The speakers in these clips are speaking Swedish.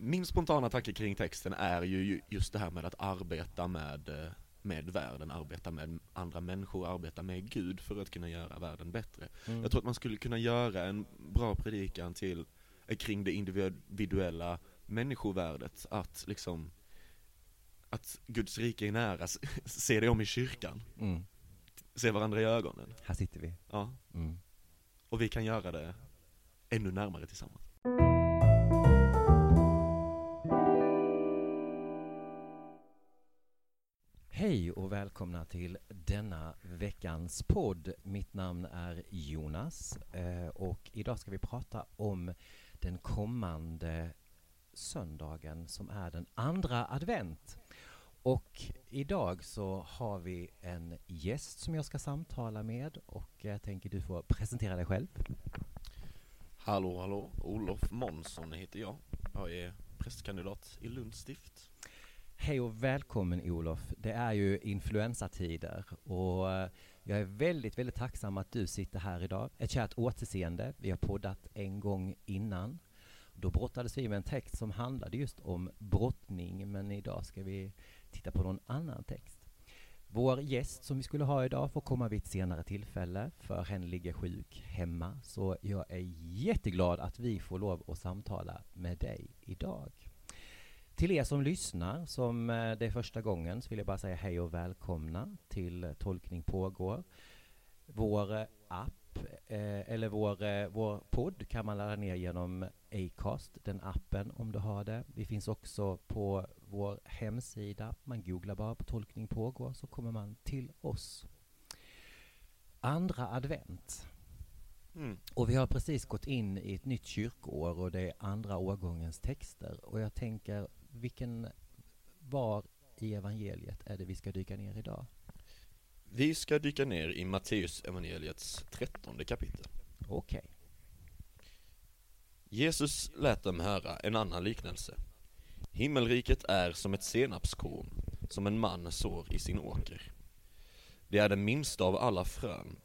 min spontana tanke kring texten är ju just det här med att arbeta med, eh, med världen, arbeta med andra människor, arbeta med Gud för att kunna göra världen bättre. Mm. Jag tror att man skulle kunna göra en bra predikan till, eh, kring det individuella människovärdet, att liksom att Guds rike är nära, se det om i kyrkan, Mm. se varandra i ögonen. Här sitter vi. Ja. Mm. Och vi kan göra det ännu närmare tillsammans. Hej och välkomna till denna veckans podd. Mitt namn är Jonas eh, och idag ska vi prata om den kommande söndagen som är den andra advent. Och idag så har vi en gäst som jag ska samtala med och jag tänker du får presentera dig själv. Hallå hallå, Olof Månsson heter jag. Jag är prästkandidat i Lunds stift. Hej och välkommen Olof. Det är ju influensatider och eh, jag är väldigt, väldigt tacksam att du sitter här idag. Ett kärt återseende. Vi har poddat en gång innan. Då brottades vi med en text som handlade just om brottning, men idag ska vi titta på någon annan text. Vår gäst som vi skulle ha idag får komma vid ett senare tillfälle, för hen ligger sjuk hemma. Så jag är jätteglad att vi får lov att samtala med dig idag. Till er som lyssnar, som eh, det är första gången, så vill jag bara säga hej och välkomna till eh, Tolkning pågår. Vår eh, app, eh, eller vår, eh, vår podd kan man ladda ner genom Acast, den appen om du har det. Vi finns också på vår hemsida. Man googlar bara på Tolkning pågår så kommer man till oss. Andra advent. Mm. Och vi har precis gått in i ett nytt kyrkoår och det är andra årgångens texter. Och jag tänker, vilken var i evangeliet är det vi ska dyka ner idag? Vi ska dyka ner i Matteus evangeliets trettonde kapitel. Okej. Jesus lät dem höra en annan liknelse. Himmelriket är som ett senapskorn, som en man sår i sin åker. Det är det minsta av alla frön,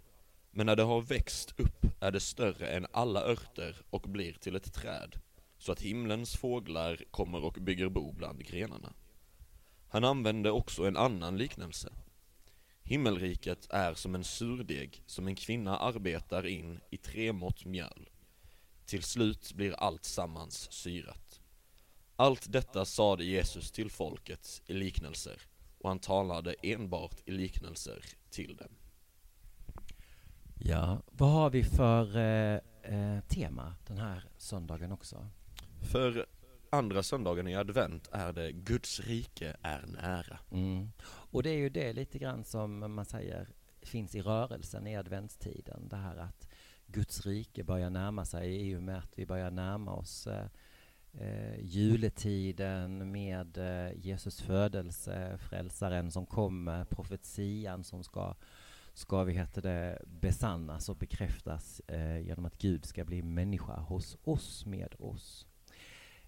men när det har växt upp är det större än alla örter och blir till ett träd, så att himlens fåglar kommer och bygger bo bland grenarna. Han använde också en annan liknelse. Himmelriket är som en surdeg som en kvinna arbetar in i tre mått mjöl. Till slut blir allt sammans syrat. Allt detta sade Jesus till folket i liknelser, och han talade enbart i liknelser till dem. Ja, vad har vi för eh, eh, tema den här söndagen också? För andra söndagen i advent är det Guds rike är nära. Mm. Och det är ju det lite grann som man säger finns i rörelsen i adventstiden. Det här att Guds rike börjar närma sig i och med att vi börjar närma oss eh, eh, juletiden med eh, Jesus födelse, frälsaren som kommer, profetian som ska ska vi heter det besannas och bekräftas eh, genom att Gud ska bli människa hos oss, med oss.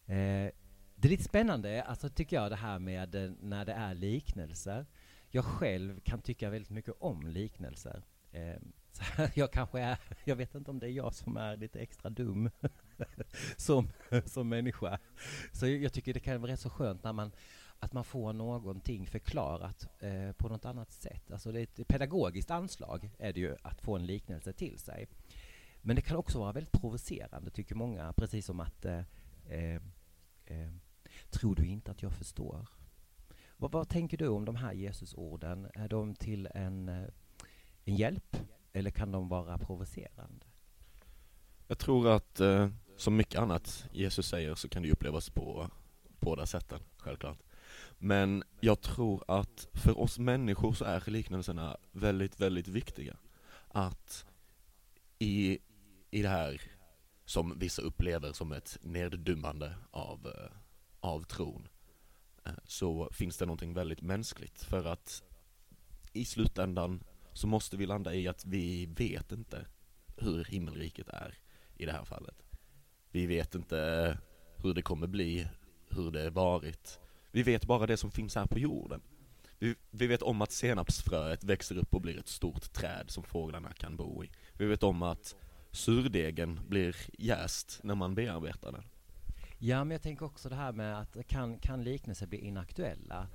Eh, det är lite spännande, alltså tycker jag, det här med eh, när det är liknelser. Jag själv kan tycka väldigt mycket om liknelser. Eh, så här, jag kanske är, jag vet inte om det är jag som är lite extra dum som, som människa. Så jag, jag tycker det kan vara rätt så skönt när man att man får någonting förklarat eh, på något annat sätt. Alltså det är ett pedagogiskt anslag är det ju att få en liknelse till sig. Men det kan också vara väldigt provocerande tycker många, precis som att eh, eh eh, Tror du inte att jag förstår? Vad, vad tänker du om de här Jesusorden? Är de till en, eh, en hjälp eller kan de vara provocerande? Jag tror att, eh, som mycket annat Jesus säger, så kan det upplevas på båda sätten, självklart. Men jag tror att för oss människor så är liknelserna väldigt, väldigt viktiga. Att i, i det här som vissa upplever som ett neddummande av, eh, av tron, eh, så finns det någonting väldigt mänskligt. För att i slutändan så måste vi landa i att vi vet inte hur himmelriket är i det här fallet. Vi vet inte hur det kommer bli, hur det varit. Vi vet bara det som finns här på jorden. Vi, vi vet om att senapsfröet växer upp och blir ett stort träd som fåglarna kan bo i. Vi vet om att surdegen blir jäst när man bearbetar den. Ja, men jag tänker också det här med att kan, kan liknelser bli inaktuella?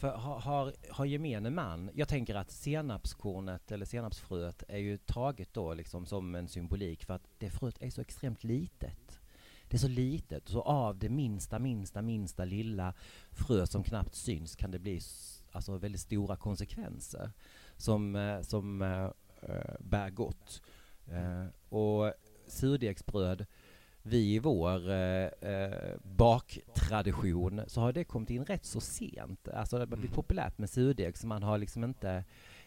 För har, har, har gemene man, jag tänker att senapskornet eller senapsfröet är ju taget då liksom som en symbolik för att det fröet är så extremt litet. Det är så litet, så av det minsta, minsta, minsta lilla frö som knappt syns kan det bli alltså väldigt stora konsekvenser som, eh, som äh, bär gott. Äh, och surdegsbröd vi i vår eh, eh, baktradition så har det kommit in rätt så sent. Alltså det har blivit mm. populärt med surdeg så man har liksom inte,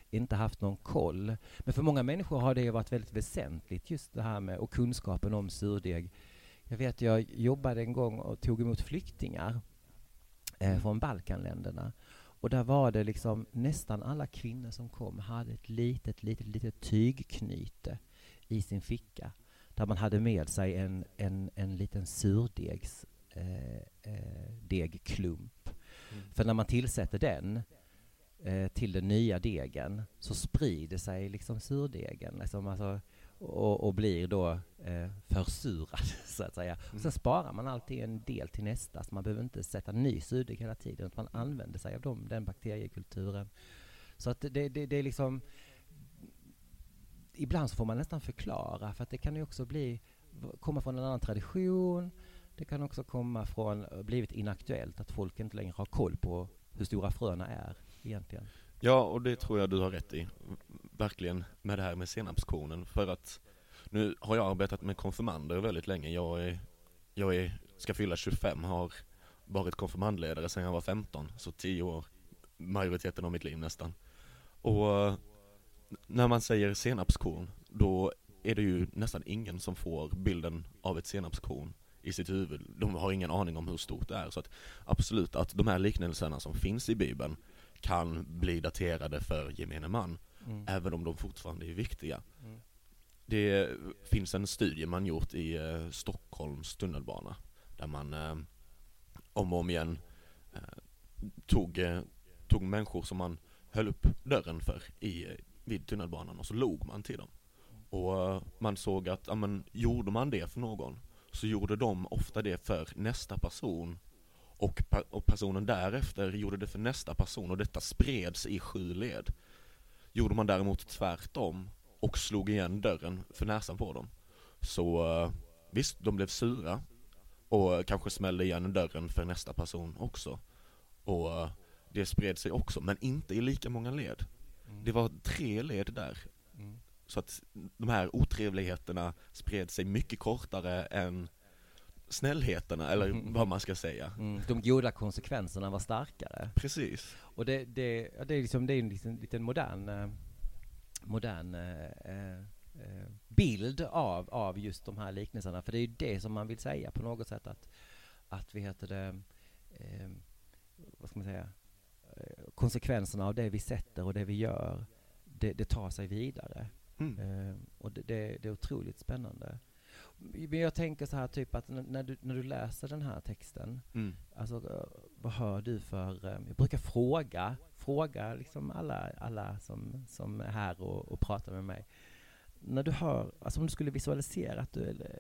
inte haft någon koll. Men för många människor har det varit väldigt väsentligt just det här med och kunskapen om surdeg. Jag vet jag jobbade en gång och tog emot flyktingar eh, mm. från Balkanländerna. Och där var det liksom nästan alla kvinnor som kom hade ett litet, litet, litet tygknyte i sin ficka där man hade med sig en, en, en liten surdegs eh, eh. Mm. För när man tillsätter den eh, till den nya degen så sprider sig liksom surdegen liksom, alltså, och, och blir då eh, försurad så att säga. Mm. Sen sparar man alltid en del till nästa så man behöver inte sätta ny surdeg hela tiden utan man använder sig av dem, den bakteriekulturen. Så att det, det, det är liksom ibland så får man nästan förklara för att det kan ju också bli, komma från en annan tradition. Det kan också komma från, eh, blivit inaktuellt, att folk inte längre har koll på hur stora fröna är egentligen. Ja, och det tror jag du har rätt i. Verkligen med det här med senapskornen. För att nu har jag arbetat med konfirmander väldigt länge. Jag är, jag är, ska fylla 25, har varit konfirmandledare sedan jag var 15, så 10 år, majoriteten av mitt liv nästan. Och eh, när man säger senapskorn, då är det ju nästan ingen som får bilden av ett senapskorn i sitt huvud. De har ingen aning om hur stort det är. Så att absolut att de här liknelserna som finns i Bibeln kan bli daterade för gemene man, mm. även om de fortfarande är viktiga. Mm. Det finns en studie man gjort i eh, Stockholms tunnelbana, där man eh, om och om igen eh, tog, eh, tog människor som man höll upp dörren för i vid tunnelbanan och så log man till dem. Och eh, man såg att, ja men gjorde man det för någon så gjorde de ofta det för nästa person och, och personen därefter gjorde det för nästa person och detta spreds i sju led. Gjorde man däremot tvärtom och slog igen dörren för näsan på dem så eh, visst, de blev sura och kanske smällde igen dörren för nästa person också. Och eh, det spred sig också, men inte i lika många led. Det var tre led där. Mm. Så att de här otrevligheterna spred sig mycket kortare än snällheterna, eller mm. vad man ska säga. Mm. De goda konsekvenserna var starkare. Precis. Och det, det, det är liksom, det är en liten, liten modern, eh, modern eh, eh, eh, bild av, av just de här liknelserna. För det är ju det som man vill säga på något sätt att, att vi heter det, eh, vad ska man säga, konsekvenserna av det vi sätter och det vi gör, det, det tar sig vidare. Mm. Eh, och det, det, det, är otroligt spännande. Men jag tänker så här typ att när du, när du läser den här texten, mm. alltså eh, vad hör du för, eh, jag brukar fråga, fråga liksom alla, alla som, som är här och, och pratar med mig. När du hör, alltså om du skulle visualisera att du, eller,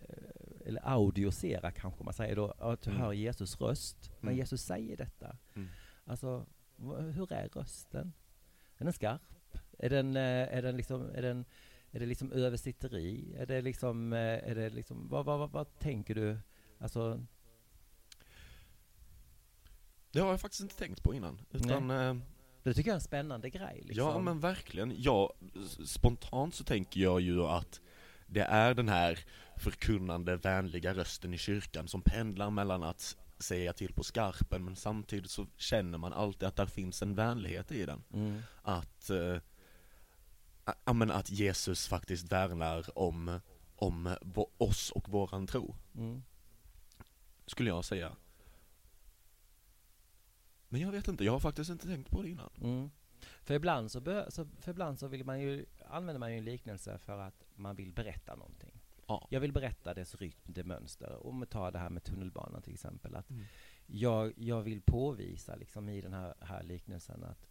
eller audiosera kanske man säger då, att du mm. hör Jesus röst, när mm. Jesus säger detta. Mm. Alltså, hur är rösten? Är den skarp? Är den, eh, är den liksom, är den, är det liksom översitteri? Är det liksom, eh, är det liksom, vad, vad, vad, vad tänker du? Alltså... Det har jag faktiskt inte tänkt på innan, utan eh, det tycker jag är en spännande grej. Liksom. Ja men verkligen. Ja, spontant så tänker jag ju att det är den här förkunnande, vänliga rösten i kyrkan som pendlar mellan att säga till på skarpen men samtidigt så känner man alltid att där finns en vänlighet i den. Mm. Att, eh, men att Jesus faktiskt värnar om, om oss och våran tro. Mm. Skulle jag säga. Men jag vet inte, jag har faktiskt inte tänkt på det innan. Mm. För ibland så, för ibland så vill man ju, använder man ju en liknelse för att man vill berätta någonting. Ja. Jag vill berätta dess rytm, det mönster. Om vi tar det här med tunnelbanan till exempel. Att mm. jag, jag vill påvisa liksom i den här, här liknelsen att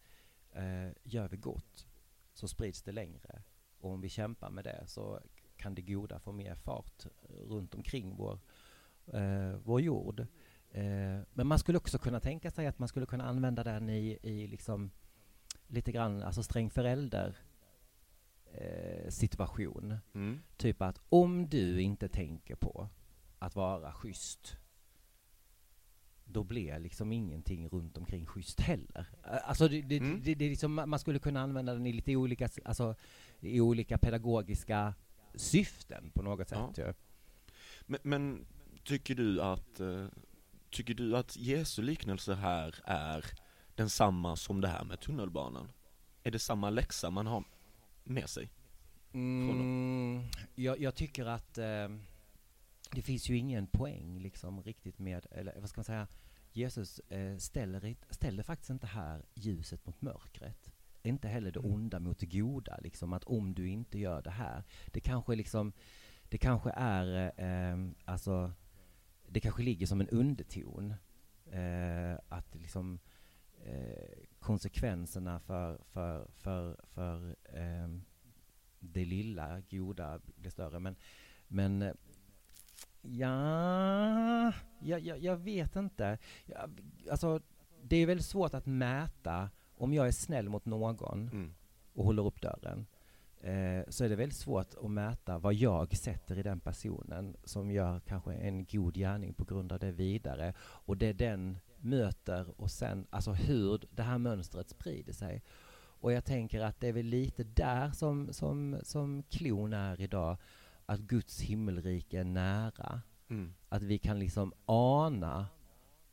eh, gör vi gott så sprids det längre. Och om vi kämpar med det så kan det goda få mer fart runt omkring vår, eh, vår jord. Eh, men man skulle också kunna tänka sig att man skulle kunna använda den i, i liksom lite grann, alltså sträng förälder eh, situation. Mm. Typ att om du inte tänker på att vara schysst då blir liksom ingenting runt omkring schysst heller. Alltså det, det, Mm. det, det är liksom, man skulle kunna använda den i lite olika, alltså, i olika pedagogiska syften på något sätt. Ja. ju. Men, men tycker du att, eh, tycker du att Jesu liknelse här är densamma som det här med tunnelbanan? Är det samma läxa man har med sig? Mm, jag, jag tycker att eh, det finns ju ingen poäng liksom riktigt med, eller vad ska man säga, Jesus eh, ställer, ställer faktiskt inte här ljuset mot mörkret. Inte heller det Mm. onda mot det goda, liksom att om du inte gör det här, det kanske liksom, det kanske är, eh, alltså, det kanske ligger som en underton. Eh, att liksom eh, konsekvenserna för, för, för, för ehm, det lilla goda blir större. Men, men eh, ja, jag, jag, jag vet inte. Jag, alltså, det är väldigt svårt att mäta om jag är snäll mot någon Mm. och håller upp dörren. Eh, så är det väldigt svårt att mäta vad jag sätter i den personen som gör kanske en god gärning på grund av det vidare. Och det den möter och sen, alltså hur det här mönstret sprider sig. Och jag tänker att det är väl lite där som, som, som klon är idag. Att Guds himmelrike är nära. Mm. Att vi kan liksom ana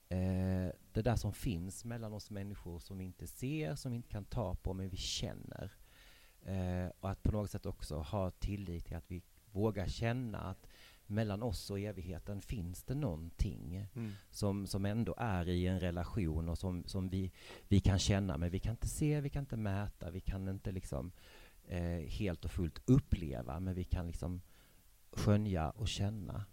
eh, det där som finns mellan oss människor som vi inte ser, som vi inte kan ta på, men vi känner. Eh, och att på något sätt också ha tillit till att vi vågar känna att mellan oss och evigheten finns det någonting Mm. som, som ändå är i en relation och som, som vi, vi kan känna, men vi kan inte se, vi kan inte mäta, vi kan inte liksom eh, helt och fullt uppleva, men vi kan liksom skönja och känna. Mm.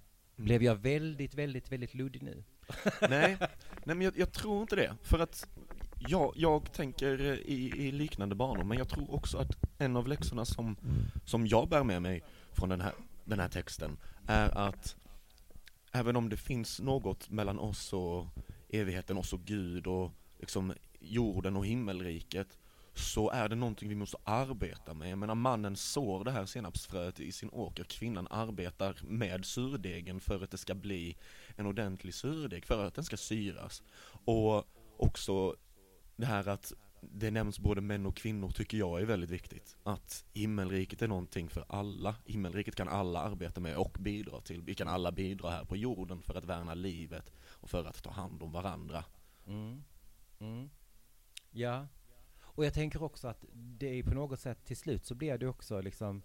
Blev jag väldigt, väldigt, väldigt luddig nu? Nej, nej men jag, jag tror inte det. För att jag, jag tänker i, i liknande banor, men jag tror också att en av läxorna som, som jag bär med mig från den här, den här texten är att även om det finns något mellan oss och evigheten, oss och Gud och liksom jorden och himmelriket, så är det någonting vi måste arbeta med. Jag menar mannen sår det här senapsfröet i sin åker, kvinnan arbetar med surdegen för att det ska bli en ordentlig surdeg, för att den ska syras. Och också det här att det nämns både män och kvinnor tycker jag är väldigt viktigt. Att himmelriket är någonting för alla. Himmelriket kan alla arbeta med och bidra till. Vi kan alla bidra här på jorden för att värna livet och för att ta hand om varandra. Mm. Mm. Ja. Och jag tänker också att det är på något sätt till slut så blir det också liksom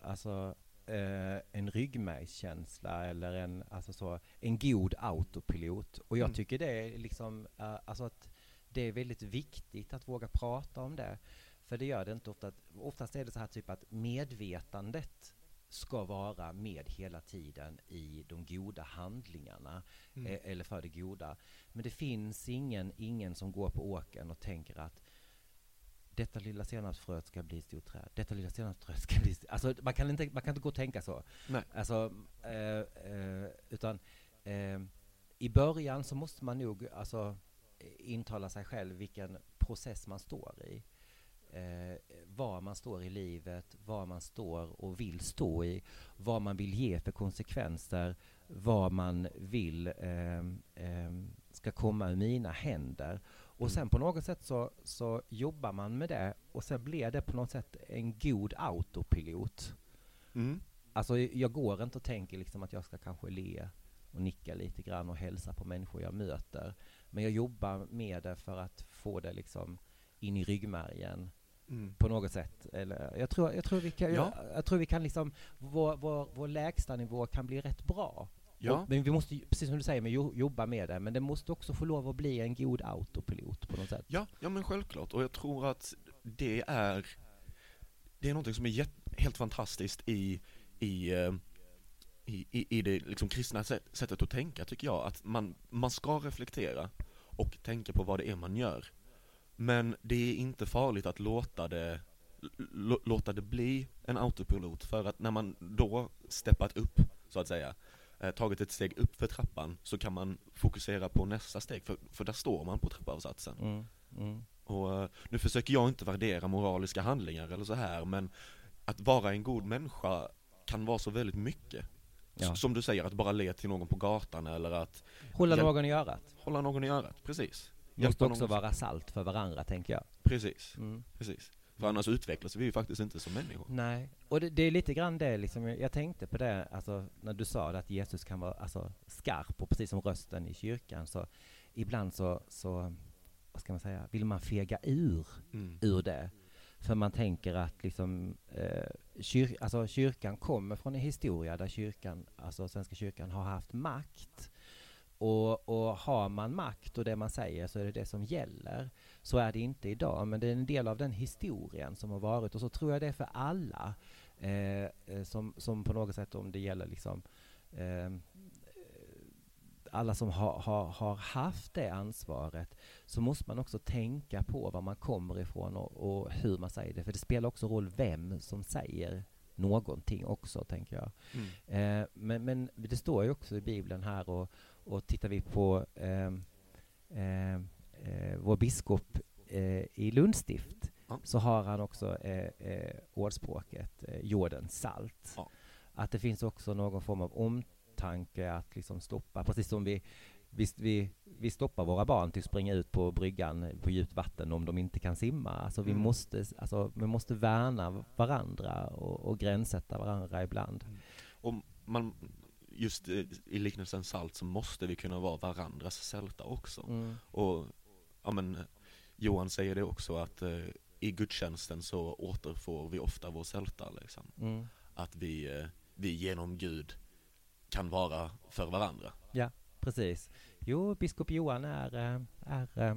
alltså eh, en ryggmärgskänsla eller en, alltså så, en god autopilot. Och jag Mm. tycker det är liksom, eh, alltså att det är väldigt viktigt att våga prata om det. För det gör det inte ofta. Oftast är det så här typ att medvetandet ska vara med hela tiden i de goda handlingarna Mm. eh, eller för det goda. Men det finns ingen, ingen som går på åkern och tänker att detta lilla senapsfröet ska bli ett stort träd. Detta lilla senapsfröet ska bli... st-" Alltså man kan inte, man kan inte gå och tänka så. Nej. Alltså, eh, eh, utan eh, i början så måste man nog alltså intala sig själv vilken process man står i. Eh, var man står i livet, var man står och vill stå i, vad man vill ge för konsekvenser, vad man vill ehm, ehm, ska komma ur mina händer. Och sen på något sätt så, så jobbar man med det och sen blir det på något sätt en god autopilot. Mm. Alltså jag går inte och tänker liksom att jag ska kanske le och nicka lite grann och hälsa på människor jag möter. Men jag jobbar med det för att få det liksom in i ryggmärgen Mm. på något sätt. Eller, jag, tror, jag, tror vi kan, Ja. jag, jag tror vi kan liksom, vår, vår, vår lägsta nivå kan bli rätt bra. Ja. Och, men vi måste, precis som du säger, jobba med det. Men det måste också få lov att bli en god autopilot på något sätt. Ja, ja men självklart. Och jag tror att det är, det är någonting som är helt fantastiskt i, i, eh, i, i, i det liksom kristna sätt, sättet att tänka tycker jag. Att man, man ska reflektera och tänka på vad det är man gör. Men det är inte farligt att låta det, låta det bli en autopilot för att när man då steppat upp, så att säga, eh, tagit ett steg upp för trappan så kan man fokusera på nästa steg, för, för där står man på trappavsatsen. Mm. Mm. Och eh, nu försöker jag inte värdera moraliska handlingar eller så här men att vara en god människa kan vara så väldigt mycket. Ja. Som du säger, att bara le till någon på gatan eller att Hålla någon i örat. hålla någon i örat, precis. Måste Hjälpa också någon- vara salt för varandra, tänker jag. Precis, Mm. precis. För annars utvecklas vi ju faktiskt inte som människor. Nej, och det, det är lite grann det liksom, jag jag tänkte på det, alltså när du sa det att Jesus kan vara alltså, skarp och precis som rösten i kyrkan så ibland så, så, vad ska man säga, vill man fega ur Mm. ur det. För man tänker att liksom, eh, kyr, alltså kyrkan kommer från en historia där kyrkan, alltså Svenska kyrkan har haft makt. Och, och har man makt och det man säger så är det det som gäller. Så är det inte idag, men det är en del av den historien som har varit och så tror jag det är för alla. Eh, eh som, som på något sätt om det gäller liksom eh, alla som har, har, har haft det ansvaret så måste man också tänka på var man kommer ifrån och, och hur man säger det. För det spelar också roll vem som säger någonting också, tänker jag. Mm. Eh, men, men det står ju också i Bibeln här och, och tittar vi på eh, eh, eh, vår biskop eh, i Lundstift Ja. så har han också eh, ordspråket jordens salt. Ja. Att det finns också någon form av omtanke att liksom stoppa, precis som vi Visst, vi, vi stoppar våra barn till att springa ut på bryggan på djupt vatten om de inte kan simma. Alltså vi, Mm. måste, alltså, vi måste värna varandra och, och gränssätta varandra ibland. Och man, just eh, i liknelsen salt så måste vi kunna vara varandras sälta också. Mm. Och ja men Johan säger det också att eh, i gudstjänsten så återfår vi ofta vår sälta liksom. Mm. Att vi, eh, vi genom Gud kan vara för varandra. Precis. Jo, biskop Johan är, eh, är eh,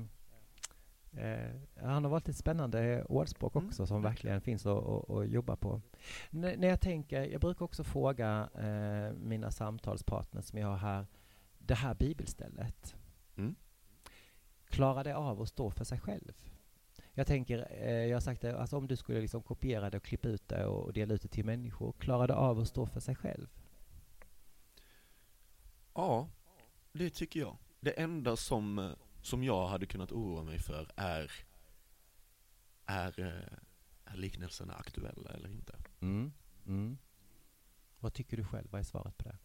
eh, han har valt ett spännande ordspråk Mm, också som verkligen finns att, att, att jobba på. N- när jag tänker, jag brukar också fråga eh, mina samtalspartners som jag har här, det här bibelstället, Mm. klarar det av att stå för sig själv? Jag tänker, eh, jag har sagt det, alltså om du skulle liksom kopiera det och klippa ut det och, och dela ut det till människor, klarar det av att stå för sig själv? Ja, det tycker jag. Det enda som, som jag hade kunnat oroa mig för är, är, eh, är liknelserna aktuella eller inte. Mm. Mm. Vad tycker du själv? Vad är svaret på det?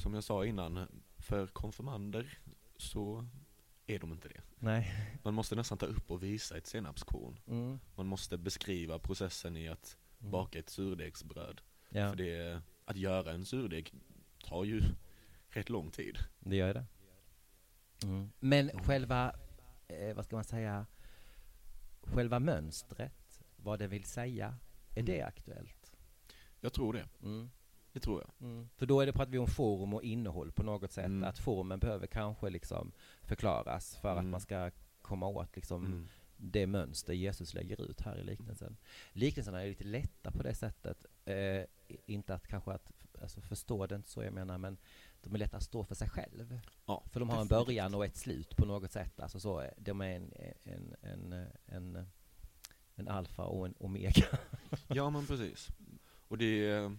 Som jag sa innan, för konfirmander så är de inte det. Nej. Man måste nästan ta upp och visa ett senapskorn. Mm. Man måste beskriva processen i att Mm. baka ett surdegsbröd. Ja, För det, att göra en surdeg tar ju rätt lång tid. det gör det. Mm. Men själva, eh, vad ska man säga, själva mönstret, vad det vill säga, är det Mm. aktuellt? Jag tror det. Mm. Det tror jag. Mm. För då är det pratar vi om form och innehåll på något sätt. Mm. Att formen behöver kanske liksom förklaras för att Mm. man ska komma åt liksom Mm. det mönster Jesus lägger ut här i liknelsen. Liknelserna är lite lätta på det sättet. Eh, inte att kanske att alltså förstå det, inte så jag menar, men de är lätta att stå för sig själv. Ja, För de har en definitivt. början och ett slut på något sätt. Alltså så, de är en, en, en, en, en alfa och en omega. Ja men precis. Och det är,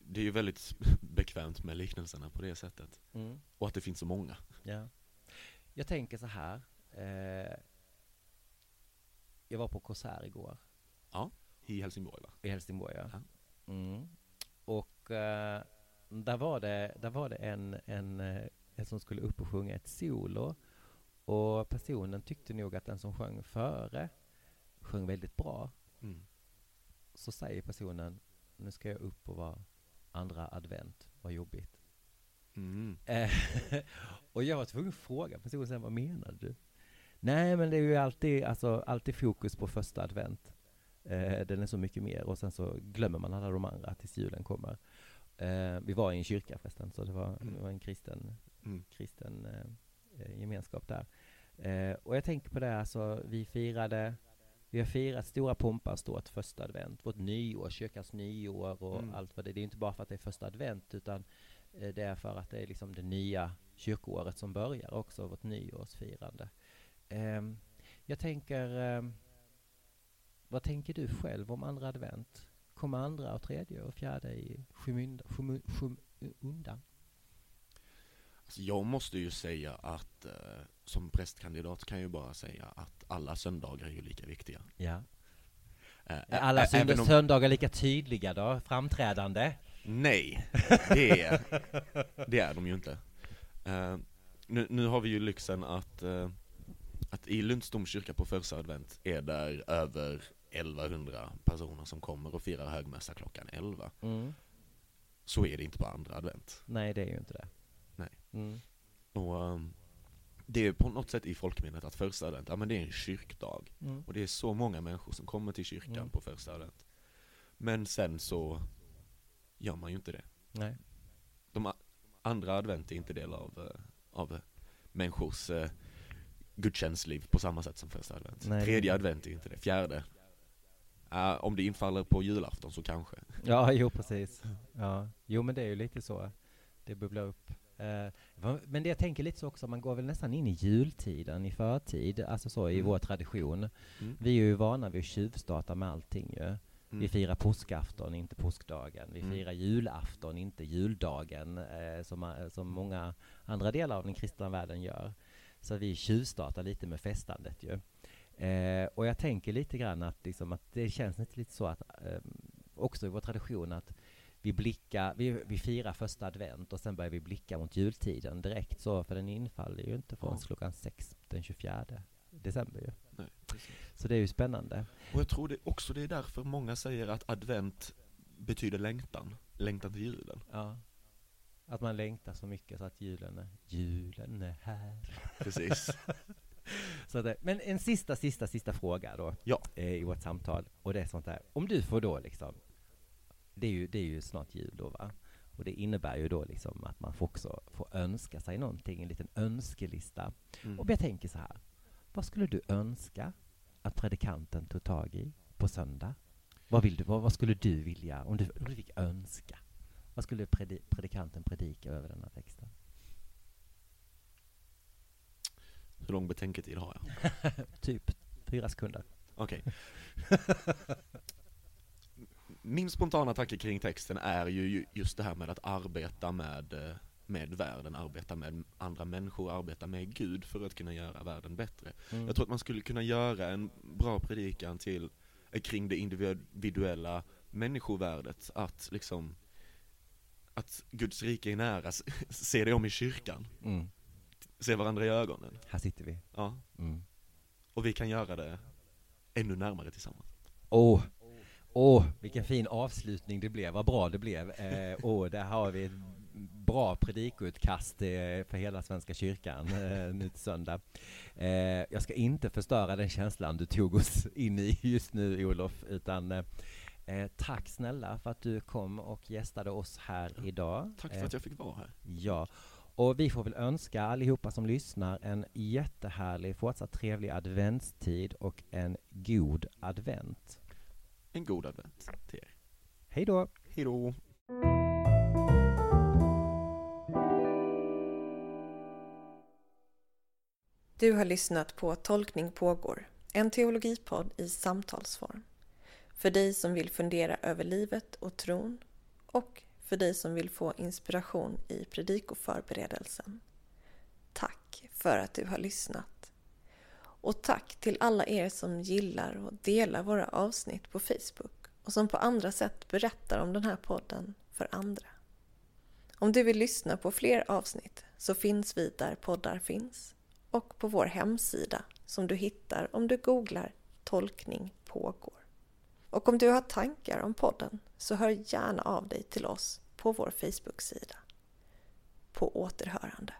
det är ju väldigt bekvämt med liknelserna på det sättet. Mm. Och att det finns så många. Ja. Jag tänker så här. Eh, jag var på konsert igår I Helsingborg va? i Helsingborg. Ja. Ja. Mm. Och eh, där var det, där var det en, en, eh, en som skulle upp och sjunga ett solo. Och personen tyckte nog att den som sjöng före sjöng väldigt bra. Mm. Så säger personen, nu ska jag upp och vara andra advent, vad jobbigt. Mm. Eh, och jag var tvungen att fråga personen vad menade du? Nej, men det är ju alltid, alltså, alltid fokus på första advent. Eh, den är så mycket mer och sen så glömmer man alla de andra tills julen kommer. Eh, vi var i en kyrka förresten, så det var, Mm. det var en kristen, Mm. kristen eh, eh, gemenskap där. Eh, och jag tänker på det, alltså, vi firade vi har firat stora pompa och ståt första advent, vårt nyår, kyrkans nyår och Mm. allt vad det är. Det är inte bara för att det är första advent utan eh, det är för att det är liksom det nya kyrkoåret som börjar också, vårt nyårsfirande. Ehm, jag tänker, ehm, vad tänker du själv om andra advent? kommer andra och tredje och fjärde i skymundan. Alltså jag måste ju säga att eh, som prästkandidat kan jag ju bara säga att alla söndagar är ju lika viktiga. Ja. Eh, Är alla ä- om- söndagar lika tydliga då? Framträdande? Nej, det är, det är de ju inte. Eh, nu, nu har vi ju lyxen att, att i Lunds domkyrka på första advent är där över 1100 personer som kommer och firar högmässa klockan 11. Mm. Så är det inte på andra advent. Nej, det är ju inte det. Nej. Mm. Och ehm, det är på något sätt i folkminnet att första advent, ja men det är en kyrkdag. Mm. Och det är så många människor som kommer till kyrkan Mm. på första advent. Men sen så gör man ju inte det. Nej. De andra advent är inte del av, eh, av människors eh, gudstjänstliv på samma sätt som första advent. Nej, Tredje advent är inte det. Fjärde, eh, om det infaller på julafton så kanske. Ja, jo precis. Ja. Jo, men det är ju lite så. Det bubblar upp. Va- men det jag tänker lite så också, man går väl nästan in i jultiden i förtid, alltså så i Mm. vår tradition. Mm. Vi är ju vana vid att tjuvstarta med allting ju. Vi Mm. firar påskafton, inte påskdagen. Vi Mm. firar julafton, inte juldagen, eh, som, eh, som många andra delar av den kristna världen gör. Så vi tjuvstartar lite med festandet ju. Eh, och jag tänker lite grann att, liksom, att det känns lite, lite så att eh, också i vår tradition att vi blickar, vi, vi firar första advent och sen börjar vi blicka mot jultiden direkt så, för den infaller ju inte förrän Ja. klockan sex den 24 december ju. Nej. Så det är ju spännande. Och jag tror det också det är därför många säger att advent betyder längtan. Längtan till julen. Ja. Att man längtar så mycket så att julen är, julen är här. Precis. Så det, men en sista, sista, sista fråga då Ja. eh, i vårt samtal. Och det är sånt här, om du får då liksom, det är ju, det är ju snart jul då va? Och det innebär ju då liksom att man får också får önska sig någonting, en liten önskelista. Mm. Och jag tänker så här, vad skulle du önska att predikanten tog tag i på söndag? Vad, vill du, vad, vad skulle du vilja, om du, om du fick önska? Vad skulle predi, predikanten predika över den här texten? Hur lång betänketid har jag? Typ fyra sekunder. Okej. Min spontana tanke kring texten är ju ju just det här med att arbeta med, eh, med världen, arbeta med andra människor, arbeta med Gud för att kunna göra världen bättre. Mm. Jag tror att man skulle kunna göra en bra predikan till, eh, kring det individuella människovärdet, att liksom att Guds rike är nära, se det om i kyrkan, Mm. Se varandra i ögonen. Här sitter vi. Ja, Mm. och vi kan göra det ännu närmare tillsammans. Åh, åh, vilken fin avslutning det blev, vad bra det blev. Eh, åh, där har vi ett bra predikutkast eh, för hela Svenska kyrkan eh, nu till söndag. Eh, jag ska inte förstöra den känslan du tog oss in i just nu, Olof, utan eh, eh, tack snälla för att du kom och gästade oss här idag. Tack Eh, för att jag fick vara här. Ja, och vi får väl önska allihopa som lyssnar en jättehärlig fortsatt trevlig adventstid och en god advent. En god advent till er. Hej då! Hej då! Du har lyssnat på Tolkning pågår, en teologipodd i samtalsform. För dig som vill fundera över livet och tron och för dig som vill få inspiration i predikoförberedelsen. Tack för att du har lyssnat. Och tack till alla er som gillar och delar våra avsnitt på Facebook och som på andra sätt berättar om den här podden för andra. Om du vill lyssna på fler avsnitt så finns vi där poddar finns och på vår hemsida som du hittar om du googlar Tolkning pågår. Och om du har tankar om podden så hör gärna av dig till oss på vår Facebook-sida. På återhörande.